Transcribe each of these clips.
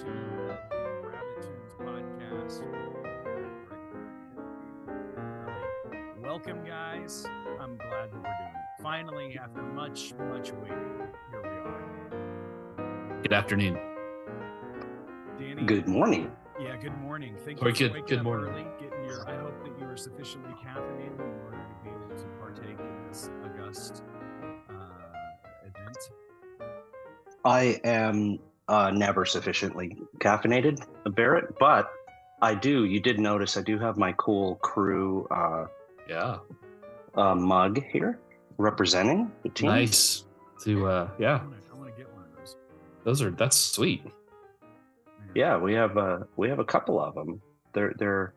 to the Rabbit Tunes podcast. Welcome, guys. I'm glad that we're doing it. Finally, after much, much waiting, here we are. Good afternoon. Danny. Good morning. Yeah, good morning. Thank you Or for good- waking good up morning. early. Getting your. I hope that you are sufficiently caffeinated in order to be able to partake in this august uh, event. I am uh, never sufficiently caffeinated, a Barrett, but I do. You did notice I do have my cool crew uh, Yeah. uh, mug here representing the team. Nice to uh yeah, I wanna- I want to get one of those. those are that's sweet. Yeah, we have uh, we have a couple of them. They're they're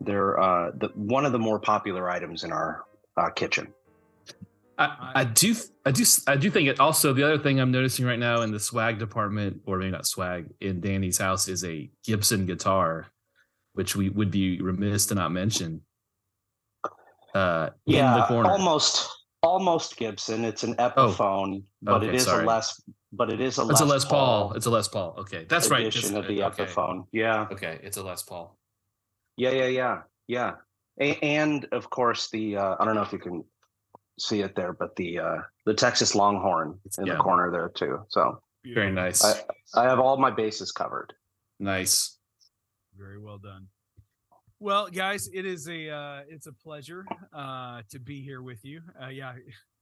they're uh, the one of the more popular items in our uh, kitchen. I, I do I do I do think it also the other thing I'm noticing right now in the swag department or maybe not swag in Danny's house is a Gibson guitar, which we would be remiss to not mention. Uh in the Yeah, corner. almost almost Gibson. It's an Epiphone, but Okay, it is sorry. a less but it is a it's Les a Les Paul. It's a Les Paul. Okay. That's right. edition of the okay. Epiphone. Yeah. Okay, it's a Les Paul. Yeah, yeah, yeah, yeah. And of course the uh, I don't know if you can see it there, but the uh, the Texas Longhorn in Yeah. the corner there too. So Very nice. I, I have all my bases covered. nice. Very well done. Well, guys, it is a uh, it's a pleasure uh, to be here with you. Uh, yeah,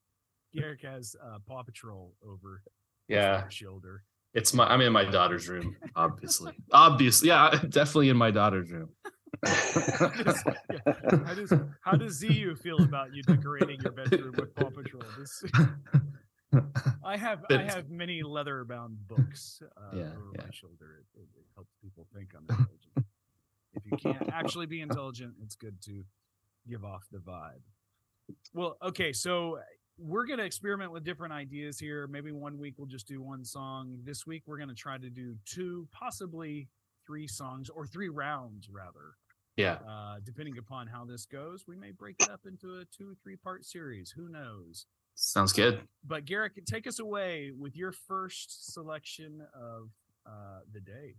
Garrick has uh, Paw Patrol over Yeah. right shoulder. It's my I'm in my daughter's room, obviously. obviously. Yeah, definitely in my daughter's room. How does how does ZU feel about you decorating your bedroom with Paw Patrol? This, I have I have many leather bound books uh, Yeah, over yeah. my shoulder. It, it, it helps people think I'm intelligent. if you can't actually be intelligent, it's good to give off the vibe. Well, okay, so we're gonna experiment with different ideas here. Maybe one week we'll just do one song. This week we're gonna try to do two, possibly three songs or three rounds rather. Yeah. Uh, depending upon how this goes, we may break it up into a two, or three part series. Who knows? Sounds good. But Garrick, take us away with your first selection of uh, the day.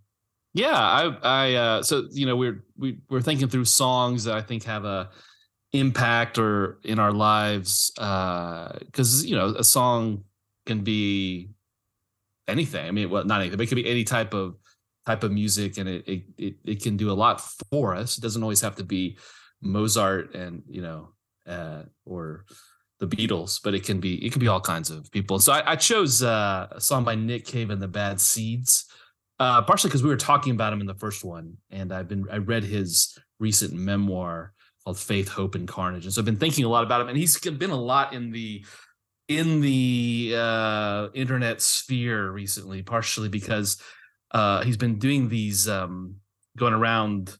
Yeah, I I uh so you know we're we we're thinking through songs that I think have a impact or in our lives uh cuz you know a song can be anything. I mean well not anything, but it could be any type of type of music and it it it, it can do a lot for us. It doesn't always have to be Mozart and you know uh or the Beatles, but it can be it can be all kinds of people. So I, I chose uh, a song by Nick Cave and the Bad Seeds uh, partially because we were talking about him in the first one, and I've been I read his recent memoir called Faith, Hope, and Carnage, and so I've been thinking a lot about him, and he's been a lot in the in the uh, internet sphere recently, partially because uh, he's been doing these um, going around,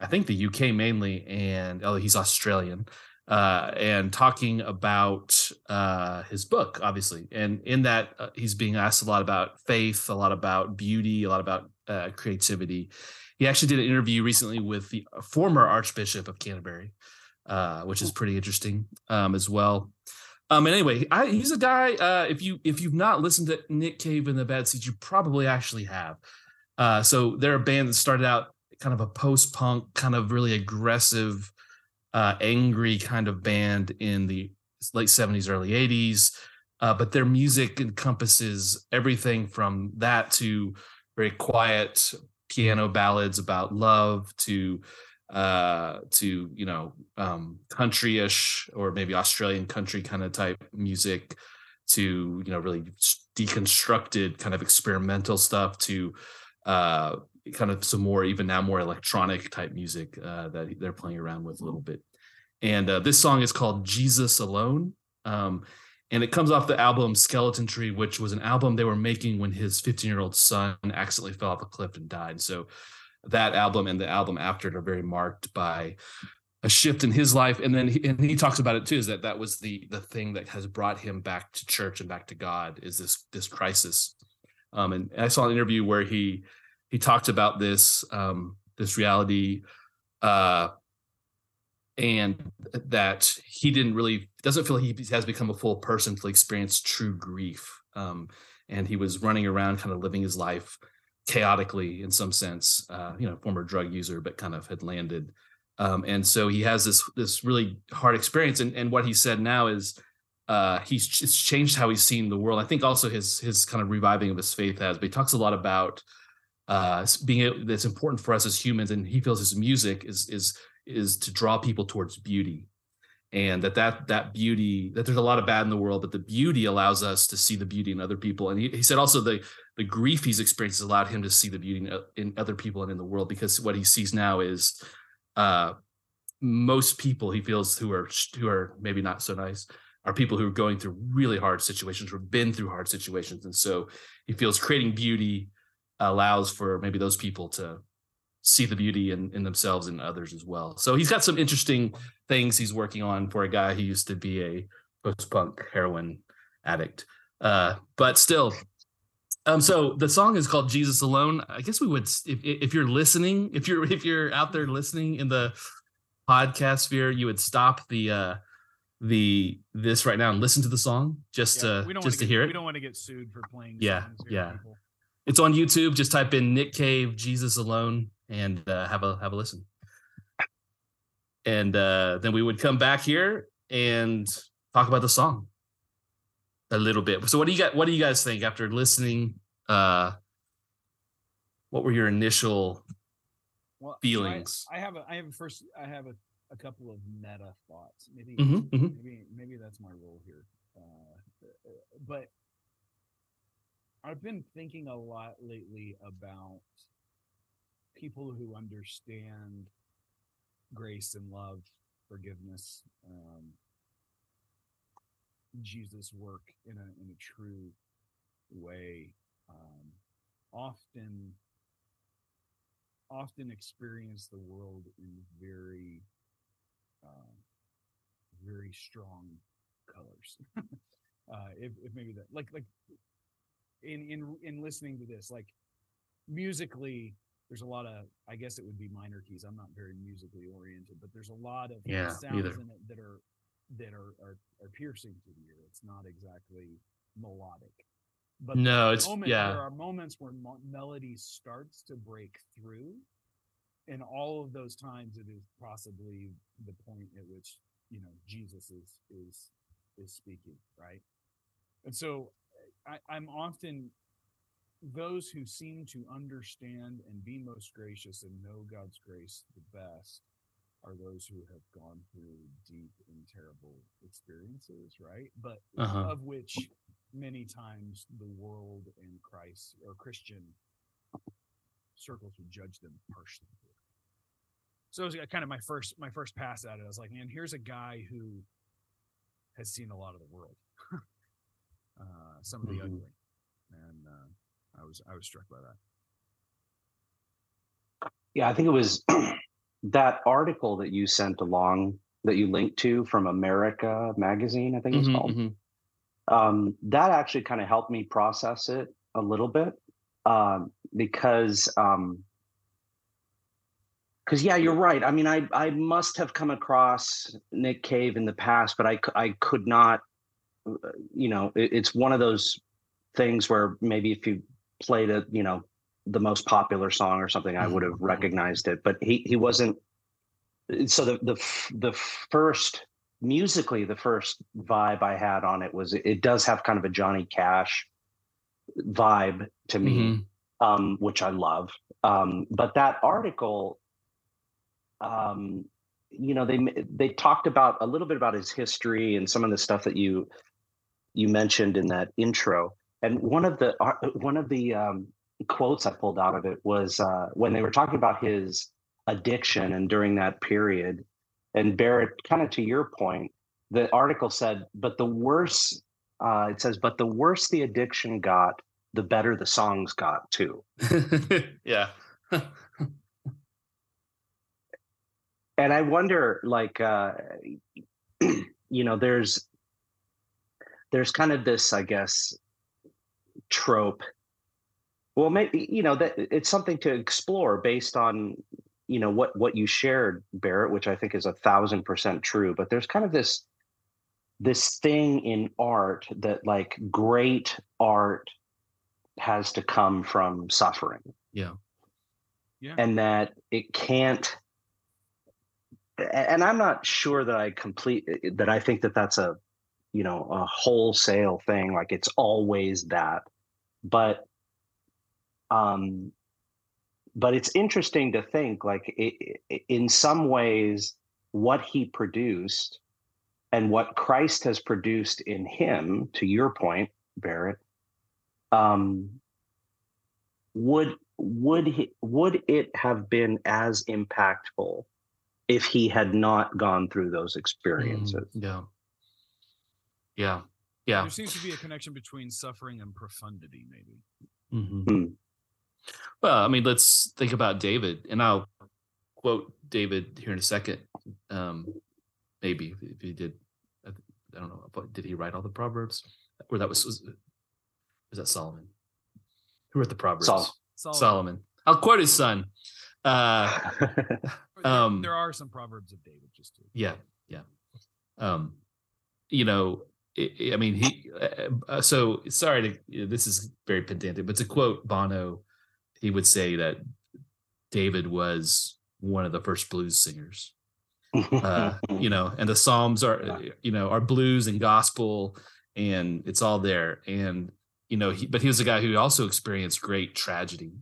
I think the UK mainly, and oh, he's Australian. Uh, and talking about uh, his book, obviously, and in that uh, he's being asked a lot about faith, a lot about beauty, a lot about uh, creativity. He actually did an interview recently with the former Archbishop of Canterbury, uh, which is pretty interesting um, as well. Um, and anyway, I, he's a guy. Uh, if you if you've not listened to Nick Cave and the Bad Seeds, you probably actually have. Uh, so they're a band that started out kind of a post punk, kind of really aggressive, uh, angry kind of band in the late seventies, early eighties. Uh, but their music encompasses everything from that to very quiet piano ballads about love to uh to you know um country-ish or maybe australian country kind of type music to you know really deconstructed kind of experimental stuff to uh kind of some more even now more electronic type music uh that they're playing around with a little bit. And uh, this song is called jesus alone um and it comes off the album skeleton tree which was an album they were making when his 15 year old son accidentally fell off a cliff and died. So that album and the album after it are very marked by a shift in his life. And then he, and he talks about it too is that that was the the thing that has brought him back to church and back to god is this this crisis. Um and i saw an interview where he he talked about this um this reality uh and that he didn't really doesn't feel he has become a full person to experience true grief. Um and he was running around kind of living his life chaotically in some sense. Uh, you know, former drug user, but kind of had landed. Um, and so he has this this really hard experience. And and what he said now is uh, he's it's changed how he's seen the world. I think also his his kind of reviving of his faith has, but he talks a lot about uh, being that's important for us as humans, and he feels his music is is is to draw people towards beauty and that that that beauty that there's a lot of bad in the world but the beauty allows us to see the beauty in other people and he, he said also the the grief he's experienced has allowed him to see the beauty in, other people and in the world because what he sees now is uh most people he feels who are who are maybe not so nice are people who are going through really hard situations or been through hard situations and so he feels creating beauty allows for maybe those people to see the beauty in, in themselves and others as well. So he's got some interesting things he's working on for a guy who used to be a post-punk heroin addict. Uh, but still, um, so the song is called Jesus Alone. I guess we would if if you're listening, if you're if you're out there listening in the podcast sphere, you would stop the uh the this right now and listen to the song just yeah, to just to get, hear it. We don't want to get sued for playing. Yeah, yeah. People. It's on YouTube. Just type in Nick Cave Jesus Alone and uh, have a have a listen. And uh, then we would come back here and talk about the song a little bit. So what do you got? What do you guys think after listening? Uh, what were your initial well, feelings? I, I, have a I have a first I have a, a couple of meta thoughts. Maybe mm-hmm, mm-hmm. maybe maybe that's my role here. Uh, but I've been thinking a lot lately about people who understand grace and love, forgiveness, um, Jesus' work in a in a true way, um, often often experience the world in very uh, very strong colors. uh, if, if maybe that like like in in in listening to this like musically there's a lot of I guess it would be minor keys. I'm not very musically oriented, but there's a lot of yeah, sounds either. in it that are that are, are are piercing to the ear. It's not exactly melodic. But no, it's moment, yeah. There are moments where mo- melody starts to break through, and all of those times it is possibly the point at which you know Jesus is is is speaking, right? And so I, I'm often those who seem to understand and be most gracious and know God's grace the best are those who have gone through deep and terrible experiences, right? But uh-huh. of which many times the world and Christ or Christian circles would judge them harshly. So it was kind of my first my first pass at it. I was like, man, here's a guy who has seen a lot of the world, uh, some of the mm-hmm. ugly, and uh, I was I was struck by that. Yeah, I think it was that article that you sent along that you linked to from America magazine. I think it's mm-hmm, called. Mm-hmm. Um, that actually kind of helped me process it a little bit um, because um, because yeah you're right i mean i i must have come across nick cave in the past but i i could not uh, you know it, it's one of those things where maybe if you played a you know the most popular song or something, I would have mm-hmm. recognized it. But he he wasn't. So the the the first musically, the first vibe I had on it was it does have kind of a Johnny Cash vibe to me, mm-hmm. um, which I love. Um, but that article, um, you know, they they talked about a little bit about his history and some of the stuff that you you mentioned in that intro. And one of the uh, one of the um, quotes I pulled out of it was uh, when they were talking about his addiction and during that period. And Barrett, kind of to your point, the article said, "But the worse," uh, it says, "But the worse the addiction got, the better the songs got too." yeah. and I wonder, like, uh, you know, there's there's kind of this, I guess, trope well maybe you know that it's something to explore based on you know what what you shared barrett which i think is a thousand percent true but there's kind of this this thing in art that like great art has to come from suffering. Yeah. Yeah. And that it can't and I'm not sure that I complete that I think that that's a you know a wholesale thing like it's always that but um but it's interesting to think like it, it, in some ways what he produced and what Christ has produced in him to your point Barrett um would would he would it have been as impactful if he had not gone through those experiences Mm, yeah. Yeah. Yeah. There seems to be a connection between suffering and profundity, maybe. Mhm. Mm. Well, I mean, let's think about David, and I'll quote David here in a second. Um, maybe if he did, I don't know, but did he write all the proverbs? Or that was was, was that Solomon? Who wrote the proverbs? Sol- Solomon. Solomon. I'll quote his son. Uh, There- um, there are some proverbs of David, just to yeah, yeah. Um, you know, I I mean, he. Uh, uh, so sorry to. This is very pedantic, but to quote Bono, he would say that David was one of the first blues singers. Uh, you know, and the Psalms are, you know, are blues and gospel, and it's all there. And you know, he, but he was a guy who also experienced great tragedy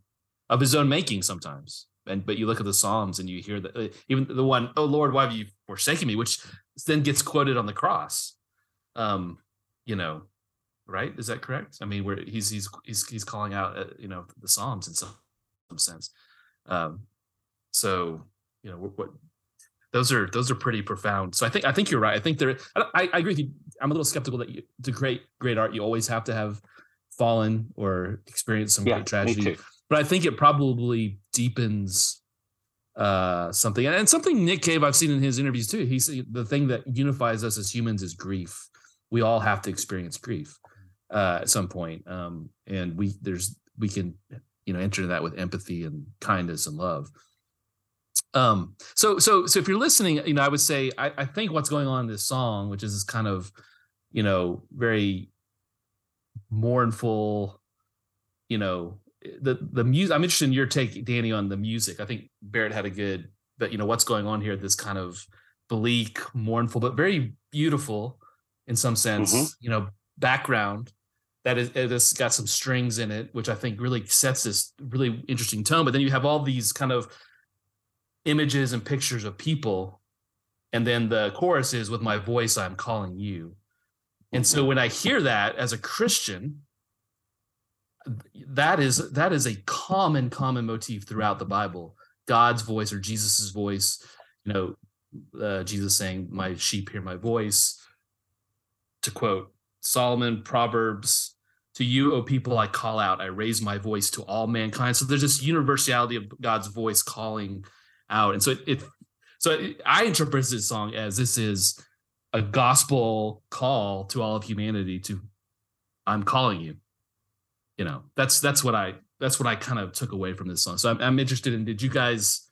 of his own making sometimes. And but you look at the Psalms and you hear that uh, even the one, "Oh Lord, why have you forsaken me?" which then gets quoted on the cross. Um, you know, right? Is that correct? I mean, where he's he's he's he's calling out, uh, you know, the Psalms in some, some sense. Um, so you know what, what those are those are pretty profound. So I think I think you're right. I think there. I, I agree with you. I'm a little skeptical that you, to create great art, you always have to have fallen or experienced some yeah, great tragedy but I think it probably deepens uh, something. And something Nick Cave I've seen in his interviews too. He's the thing that unifies us as humans is grief. We all have to experience grief uh, at some point, um, and we there's we can you know enter that with empathy and kindness and love. Um, so so so if you're listening, you know, I would say I, I think what's going on in this song, which is this kind of you know very mournful, you know, the the music. I'm interested in your take, Danny, on the music. I think Barrett had a good, but you know, what's going on here? This kind of bleak, mournful, but very beautiful in some sense. Mhm. You know, background that is it has got some strings in it, which I think really sets this really interesting tone. But then you have all these kind of images and pictures of people, and then the chorus is with my voice, I'm calling you. And so when I hear that as a Christian, that is that is a common common motif throughout the Bible. God's voice or Jesus's voice, you know, uh, Jesus saying, "My sheep hear my voice." To quote Solomon, Proverbs, "To you, O people, I call out; I raise my voice to all mankind." So there's this universality of God's voice calling out, and so it, it so it, I interpret this song as this is a gospel call to all of humanity to I'm calling you. You know, that's that's what I that's what I kind of took away from this song. So I'm, I'm interested in did you guys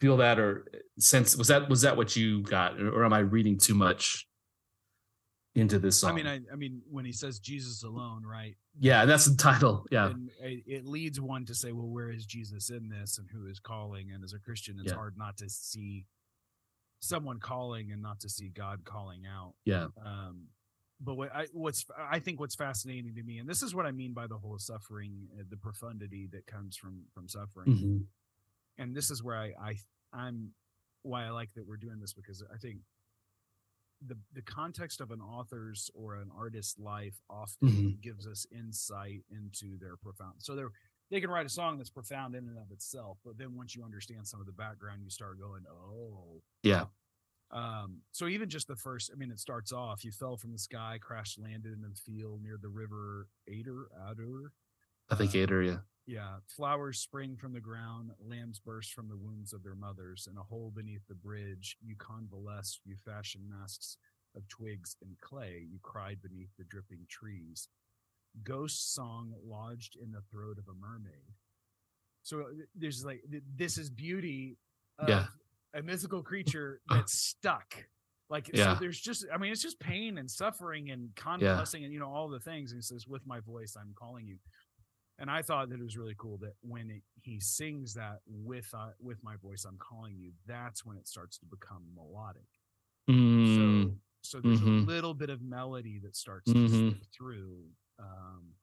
feel that or sense was that was that what you got or, or am I reading too much into this song? I mean, I, I mean, when he says Jesus alone, right? yeah, that's the title. Yeah. And it, leads one to say, well, where is Jesus in this, and who is calling? And as a Christian, it's Yeah. hard not to see someone calling and not to see God calling out. Yeah. Um, but what I what's I think what's fascinating to me, and this is what I mean by the whole suffering, uh, the profundity that comes from from suffering, Mhm. and this is where I, I I'm why I like that we're doing this because I think the the context of an author's or an artist's life often Mhm. gives us insight into their profound. So they're they can write a song that's profound in and of itself, but then once you understand some of the background, you start going, oh, Yeah. um, so even just the first, I mean, it starts off, you fell from the sky, crashed, landed in the field near the river Ader, Adur. I think Uh, Ader, yeah. Yeah. Flowers spring from the ground, lambs burst from the wombs of their mothers. In a hole beneath the bridge, you convalesced, you fashioned masks of twigs and clay, you cried beneath the dripping trees. Ghost song lodged in the throat of a mermaid. So uh, there's like, this is beauty of Yeah. a mythical creature that's stuck. Like, Yeah. so there's just, I mean, it's just pain and suffering and convalescing and, you know, all the things. And he says, with my voice, I'm calling you and I thought that it was really cool that when it, he sings that with uh, with my voice, I'm calling you. That's when it starts to become melodic. Mm, So so there's Mhm. a little bit of melody that starts to Mhm. slip through um,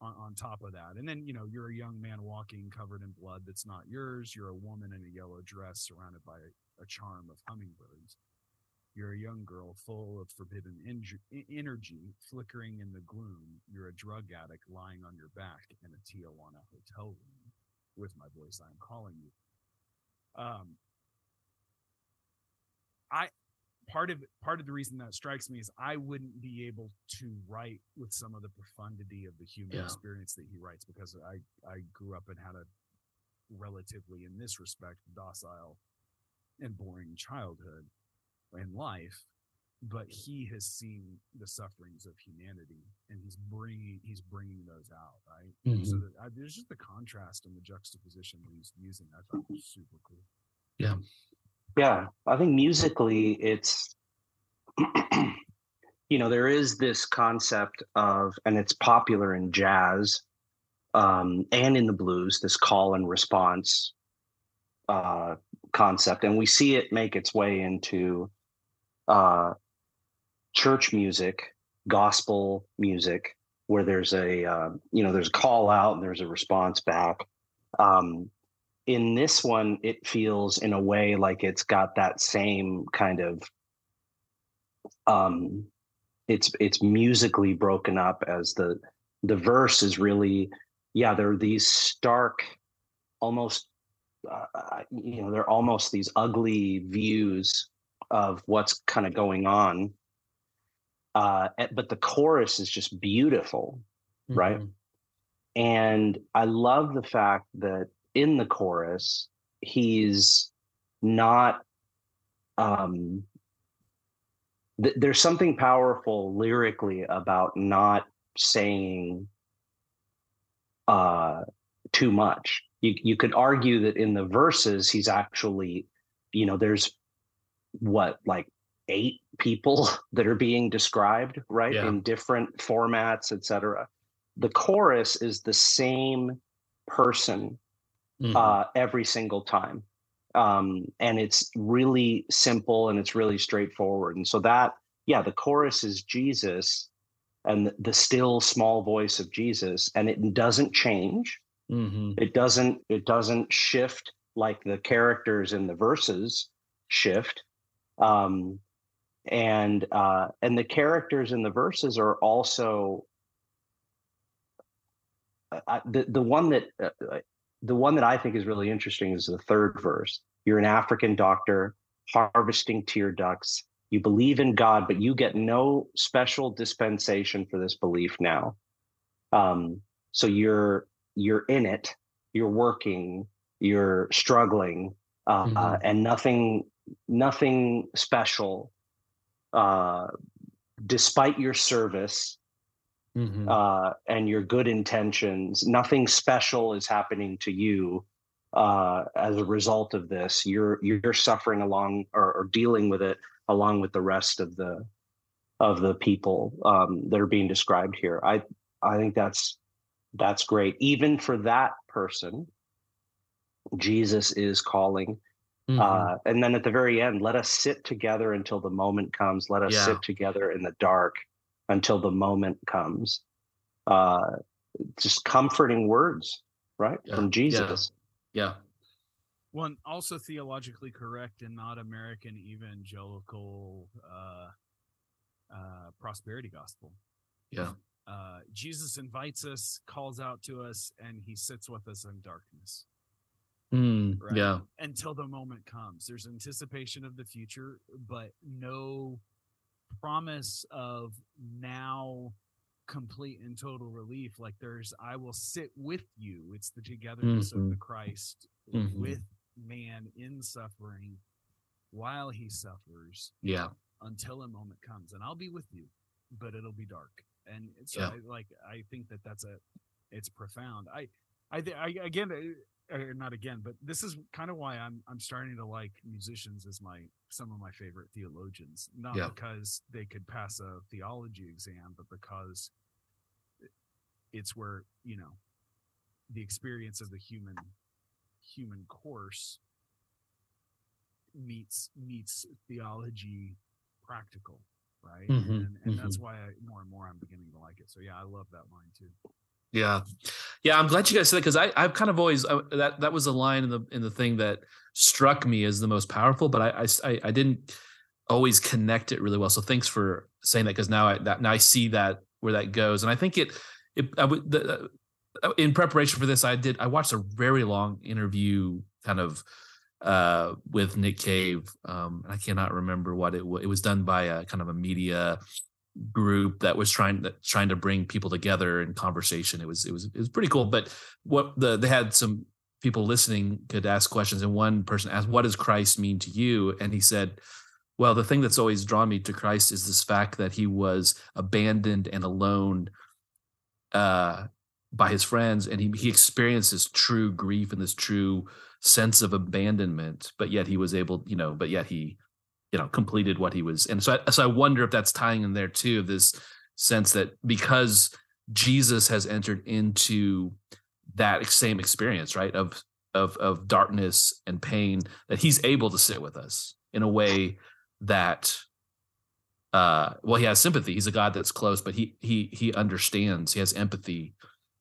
on, on top of that. And then you know you're a young man walking covered in blood that's not yours. You're a woman in a yellow dress surrounded by a, a charm of hummingbirds. You're a young girl full of forbidden energy flickering in the gloom. You're a drug addict lying on your back in a Tijuana hotel room. With my voice, I am calling you. Um, I part of part of the reason that strikes me is I wouldn't be able to write with some of the profundity of the human Yeah. experience that he writes because I I grew up and had a relatively in this respect docile and boring childhood and life but he has seen the sufferings of humanity and he's bringing he's bringing those out right? And so that, I, there's just the contrast and the juxtaposition that he's using i thought was super cool. Yeah. Yeah, I think musically it's you know there is this concept of and it's popular in jazz um, and in the blues this call and response uh, concept and we see it make its way into uh, church music gospel music where there's a uh, you know there's a call out and there's a response back. Um, in this one it feels in a way like it's got that same kind of um it's it's musically broken up as the the verse is really yeah there are these stark almost uh, you know they're almost these ugly views of what's kind of going on uh eh, but the chorus is just beautiful right? Mhm. and i love the fact that in the chorus he's not um th- there's something powerful lyrically about not saying uh too much you you could argue that in the verses he's actually you know there's what like eight people that are being described right Yeah. in different formats etc the chorus is the same person Mhm. uh, every single time. Um, and it's really simple and it's really straightforward. And so that, yeah, the chorus is Jesus and the, still small voice of Jesus, and it doesn't change. Mhm. It doesn't. It doesn't shift like the characters in the verses shift. Um, and uh, and the characters in the verses are also uh, the the one that uh, uh, the one that I think is really interesting is the third verse. You're an African doctor harvesting tear ducts. You believe in God, but you get no special dispensation for this belief now. Um, so you're you're in it. You're working. You're struggling, uh, Mhm. and nothing nothing special. Uh, despite your service, Mhm. uh, and your good intentions. Nothing special is happening to you uh, as a result of this. You're you're suffering along or, or dealing with it along with the rest of the of the people um, that are being described here. I I think that's that's great. Even for that person, Jesus is calling. Mhm. Uh, and then at the very end, let us sit together until the moment comes. Let us Yeah. sit together in the dark until the moment comes. Uh, just comforting words, right? Yeah, From yeah. Jesus. yeah. one also theologically correct and not american evangelical uh uh prosperity gospel Yeah. uh jesus invites us calls out to us and he sits with us in darkness Mm, Right. Yeah. until the moment comes there's anticipation of the future but no promise of now complete and total relief like there's i will sit with you it's the togetherness of the christ Mhm. with man in suffering while he suffers Yeah. until a moment comes and i'll be with you but it'll be dark and so Yeah. I, like i think that that's a it's profound i i, th- I again uh, not again but this is kind of why i'm i'm starting to like musicians as my some of my favorite theologians not Yeah. because they could pass a theology exam but because it's where you know the experience of the human human course meets meets theology practical right Mhm, and, and that's mhm. why I, more and more i'm beginning to like it so yeah i love that line too Yeah, yeah. I'm glad you guys said that because I I've kind of always I, that that was a line in the in the thing that struck me as the most powerful, but I I I didn't always connect it really well. So thanks for saying that because now I that now I see that where that goes, and I think it it I would the, uh, in preparation for this I did I watched a very long interview kind of uh with Nick Cave. Um, I cannot remember what it was. It was done by a kind of a media group that was trying that trying to bring people together in conversation. It was it was it was pretty cool. But what the they had some people listening could ask questions, and one person asked, "What does Christ mean to you?" And he said, "Well, the thing that's always drawn me to Christ is this fact that he was abandoned and alone." Uh, by his friends, and he he experienced this true grief and this true sense of abandonment, but yet he was able, you know, but yet he you know completed what he was and so I, so I wonder if that's tying in there too this sense that because Jesus has entered into that same experience right of of of darkness and pain that he's able to sit with us in a way that uh well he has sympathy. He's a god that's close but he he he understands. He has empathy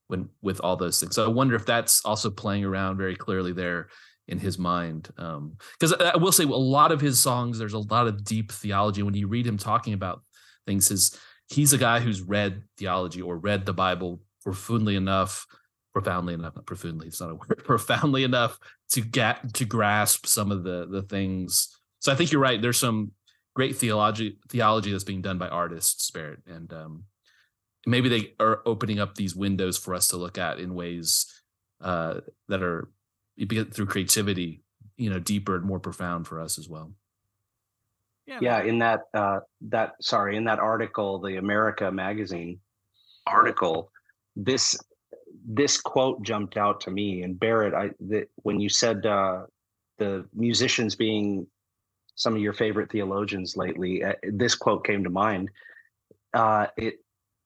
when with all those things. So i wonder if that's also playing around very clearly there in his mind um because I, I will say a lot of his songs there's a lot of deep theology. When you read him talking about things his he's a guy who's read theology or read the bible profoundly enough profoundly enough not profoundly it's not a word profoundly enough to get to grasp some of the the things. So i think you're right there's some great theology theology that's being done by artists spirit and um maybe they are opening up these windows for us to look at in ways uh that are through creativity you know deeper and more profound for us as well. Yeah. Yeah in that uh that sorry in that article the america magazine article this this quote jumped out to me and barrett i the, when you said uh the musicians being some of your favorite theologians lately uh, this quote came to mind. Uh it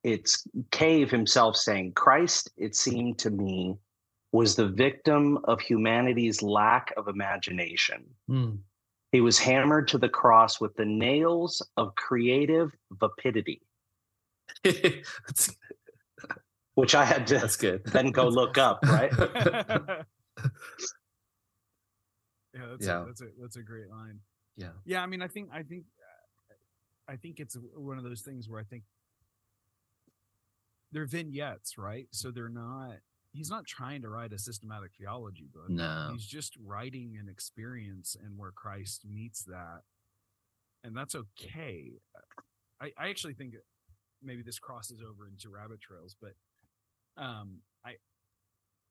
it's cave himself saying christ it seemed to me was the victim of humanity's lack of imagination. He was hammered to the cross with the nails of creative vapidity, that's, which I had to that's good. then go look up, right? yeah that's Yeah. A, that's a that's a great line. Yeah. Yeah i mean i think i think uh, i think it's one of those things where i think they're vignettes right? So they're not he's not trying to write a systematic theology book. No. He's just writing an experience and where christ meets that. And that's okay. I i actually think maybe this crosses over into rabbit trails but um i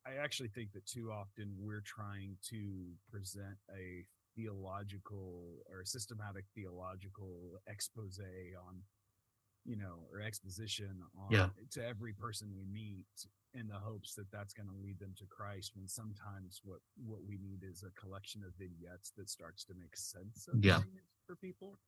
i actually think that too often we're trying to present a theological or systematic theological expose on you know or exposition on Yeah. to every person we meet in the hopes that that's going to lead them to Christ when sometimes what what we need is a collection of vignettes that starts to make sense of Yeah. for people.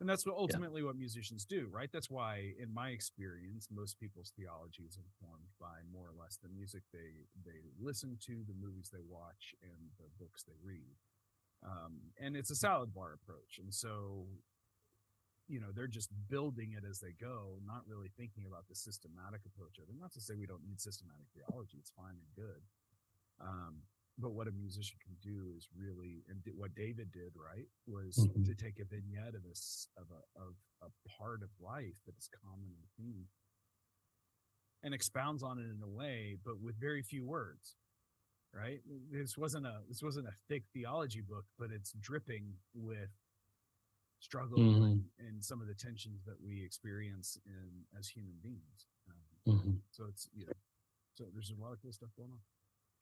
And that's what ultimately what musicians do right? That's why in my experience most people's theology is informed by more or less the music they they listen to the movies they watch and the books they read. Um, and it's a salad bar approach. And so you know they're just building it as they go not really thinking about the systematic approach of it. Not to say we don't need systematic theology it's fine and good. Um, but what a musician can do is really and what david did right was Mhm. to take a vignette of this of a of a part of life that is common and theme and expounds on it in a way but with very few words right? This wasn't a this wasn't a thick theology book but it's dripping with struggle and, and some of the tensions that we experience in as human beings um, Mhm. so it's you know so there's a lot of cool stuff going on.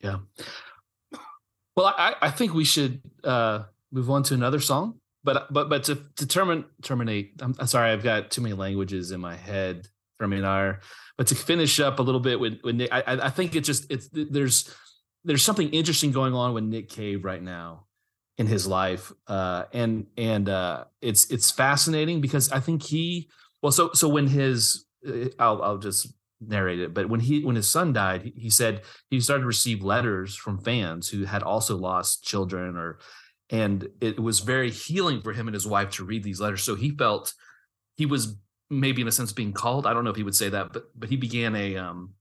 Yeah. Well i i think we should uh move on to another song but but but to, to termin, terminate I'm, I'm sorry i've got too many languages in my head for me and I but to finish up a little bit with, with Nick, I, I I think it just it's there's there's something interesting going on with Nick Cave right now in his life, uh, and and uh, it's it's fascinating because I think he well so so when his uh, I'll I'll just narrated. But when he when his son died, he said he started to receive letters from fans who had also lost children or and it was very healing for him and his wife to read these letters. So he felt he was maybe in a sense being called. I don't know if he would say that, but but he began a um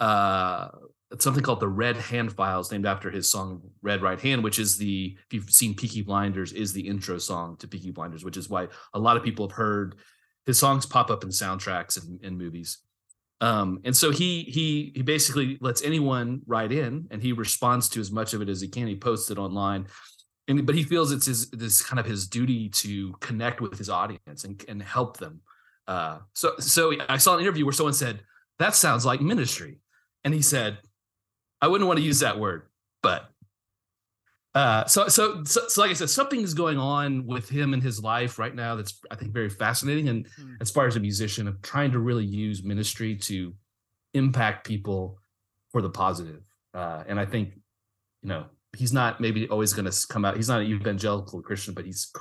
uh something called the Red Hand Files, named after his song Red Right Hand, which is the if you've seen Peaky Blinders, is the intro song to Peaky Blinders, which is why a lot of people have heard his songs pop up in soundtracks and, and movies. Um, and so he he he basically lets anyone write in and he responds to as much of it as he can. He posts it online. And but he feels it's his this kind of his duty to connect with his audience and, and help them. Uh, so so I saw an interview where someone said, That sounds like ministry. And he said, I wouldn't want to use that word, but uh, so, so, so, so, like I said, something is going on with him in his life right now that's I think very fascinating. And mm. as far as a musician, of trying to really use ministry to impact people for the positive. Uh, and I think, you know, he's not maybe always going to come out. He's not an evangelical Christian, but he's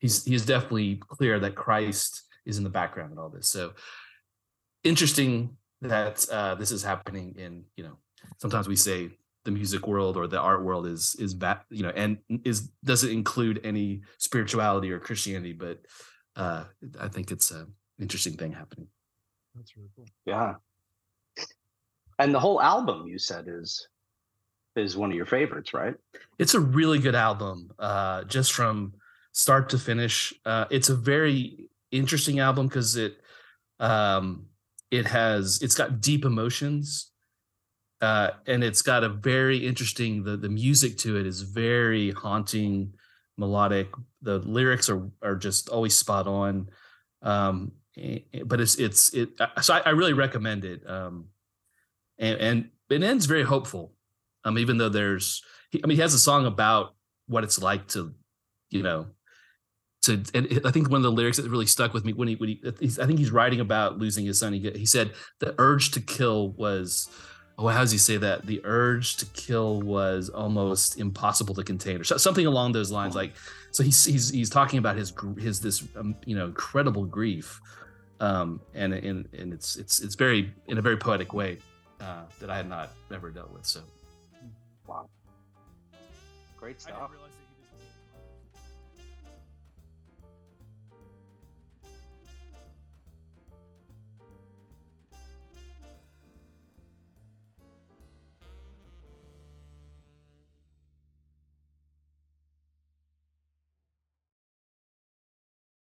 he's he's definitely clear that Christ is in the background in all this. So interesting that uh, this is happening in you know sometimes we say the music world or the art world is is bad you know and is doesn't include any spirituality or christianity but uh i think it's an interesting thing happening. That's really cool. Yeah. And the whole album you said is is one of your favorites right? It's a really good album uh just from start to finish. Uh it's a very interesting album because it um it has it's got deep emotions uh, and it's got a very interesting the the music to it is very haunting melodic. The lyrics are are just always spot on. Um, but it's it's it so I, I really recommend it. Um, and and it ends very hopeful. Um even though there's i mean he has a song about what it's like to you know to and I think one of the lyrics that really stuck with me when he when he I think he's writing about losing his son. He he said the urge to kill was oh how does he say that? The urge to kill was almost impossible to contain or something along those lines like so he's he's he's talking about his his this um, you know incredible grief um and and and it's it's it's very in a very poetic way uh that I had not ever dealt with so. Wow. Great stuff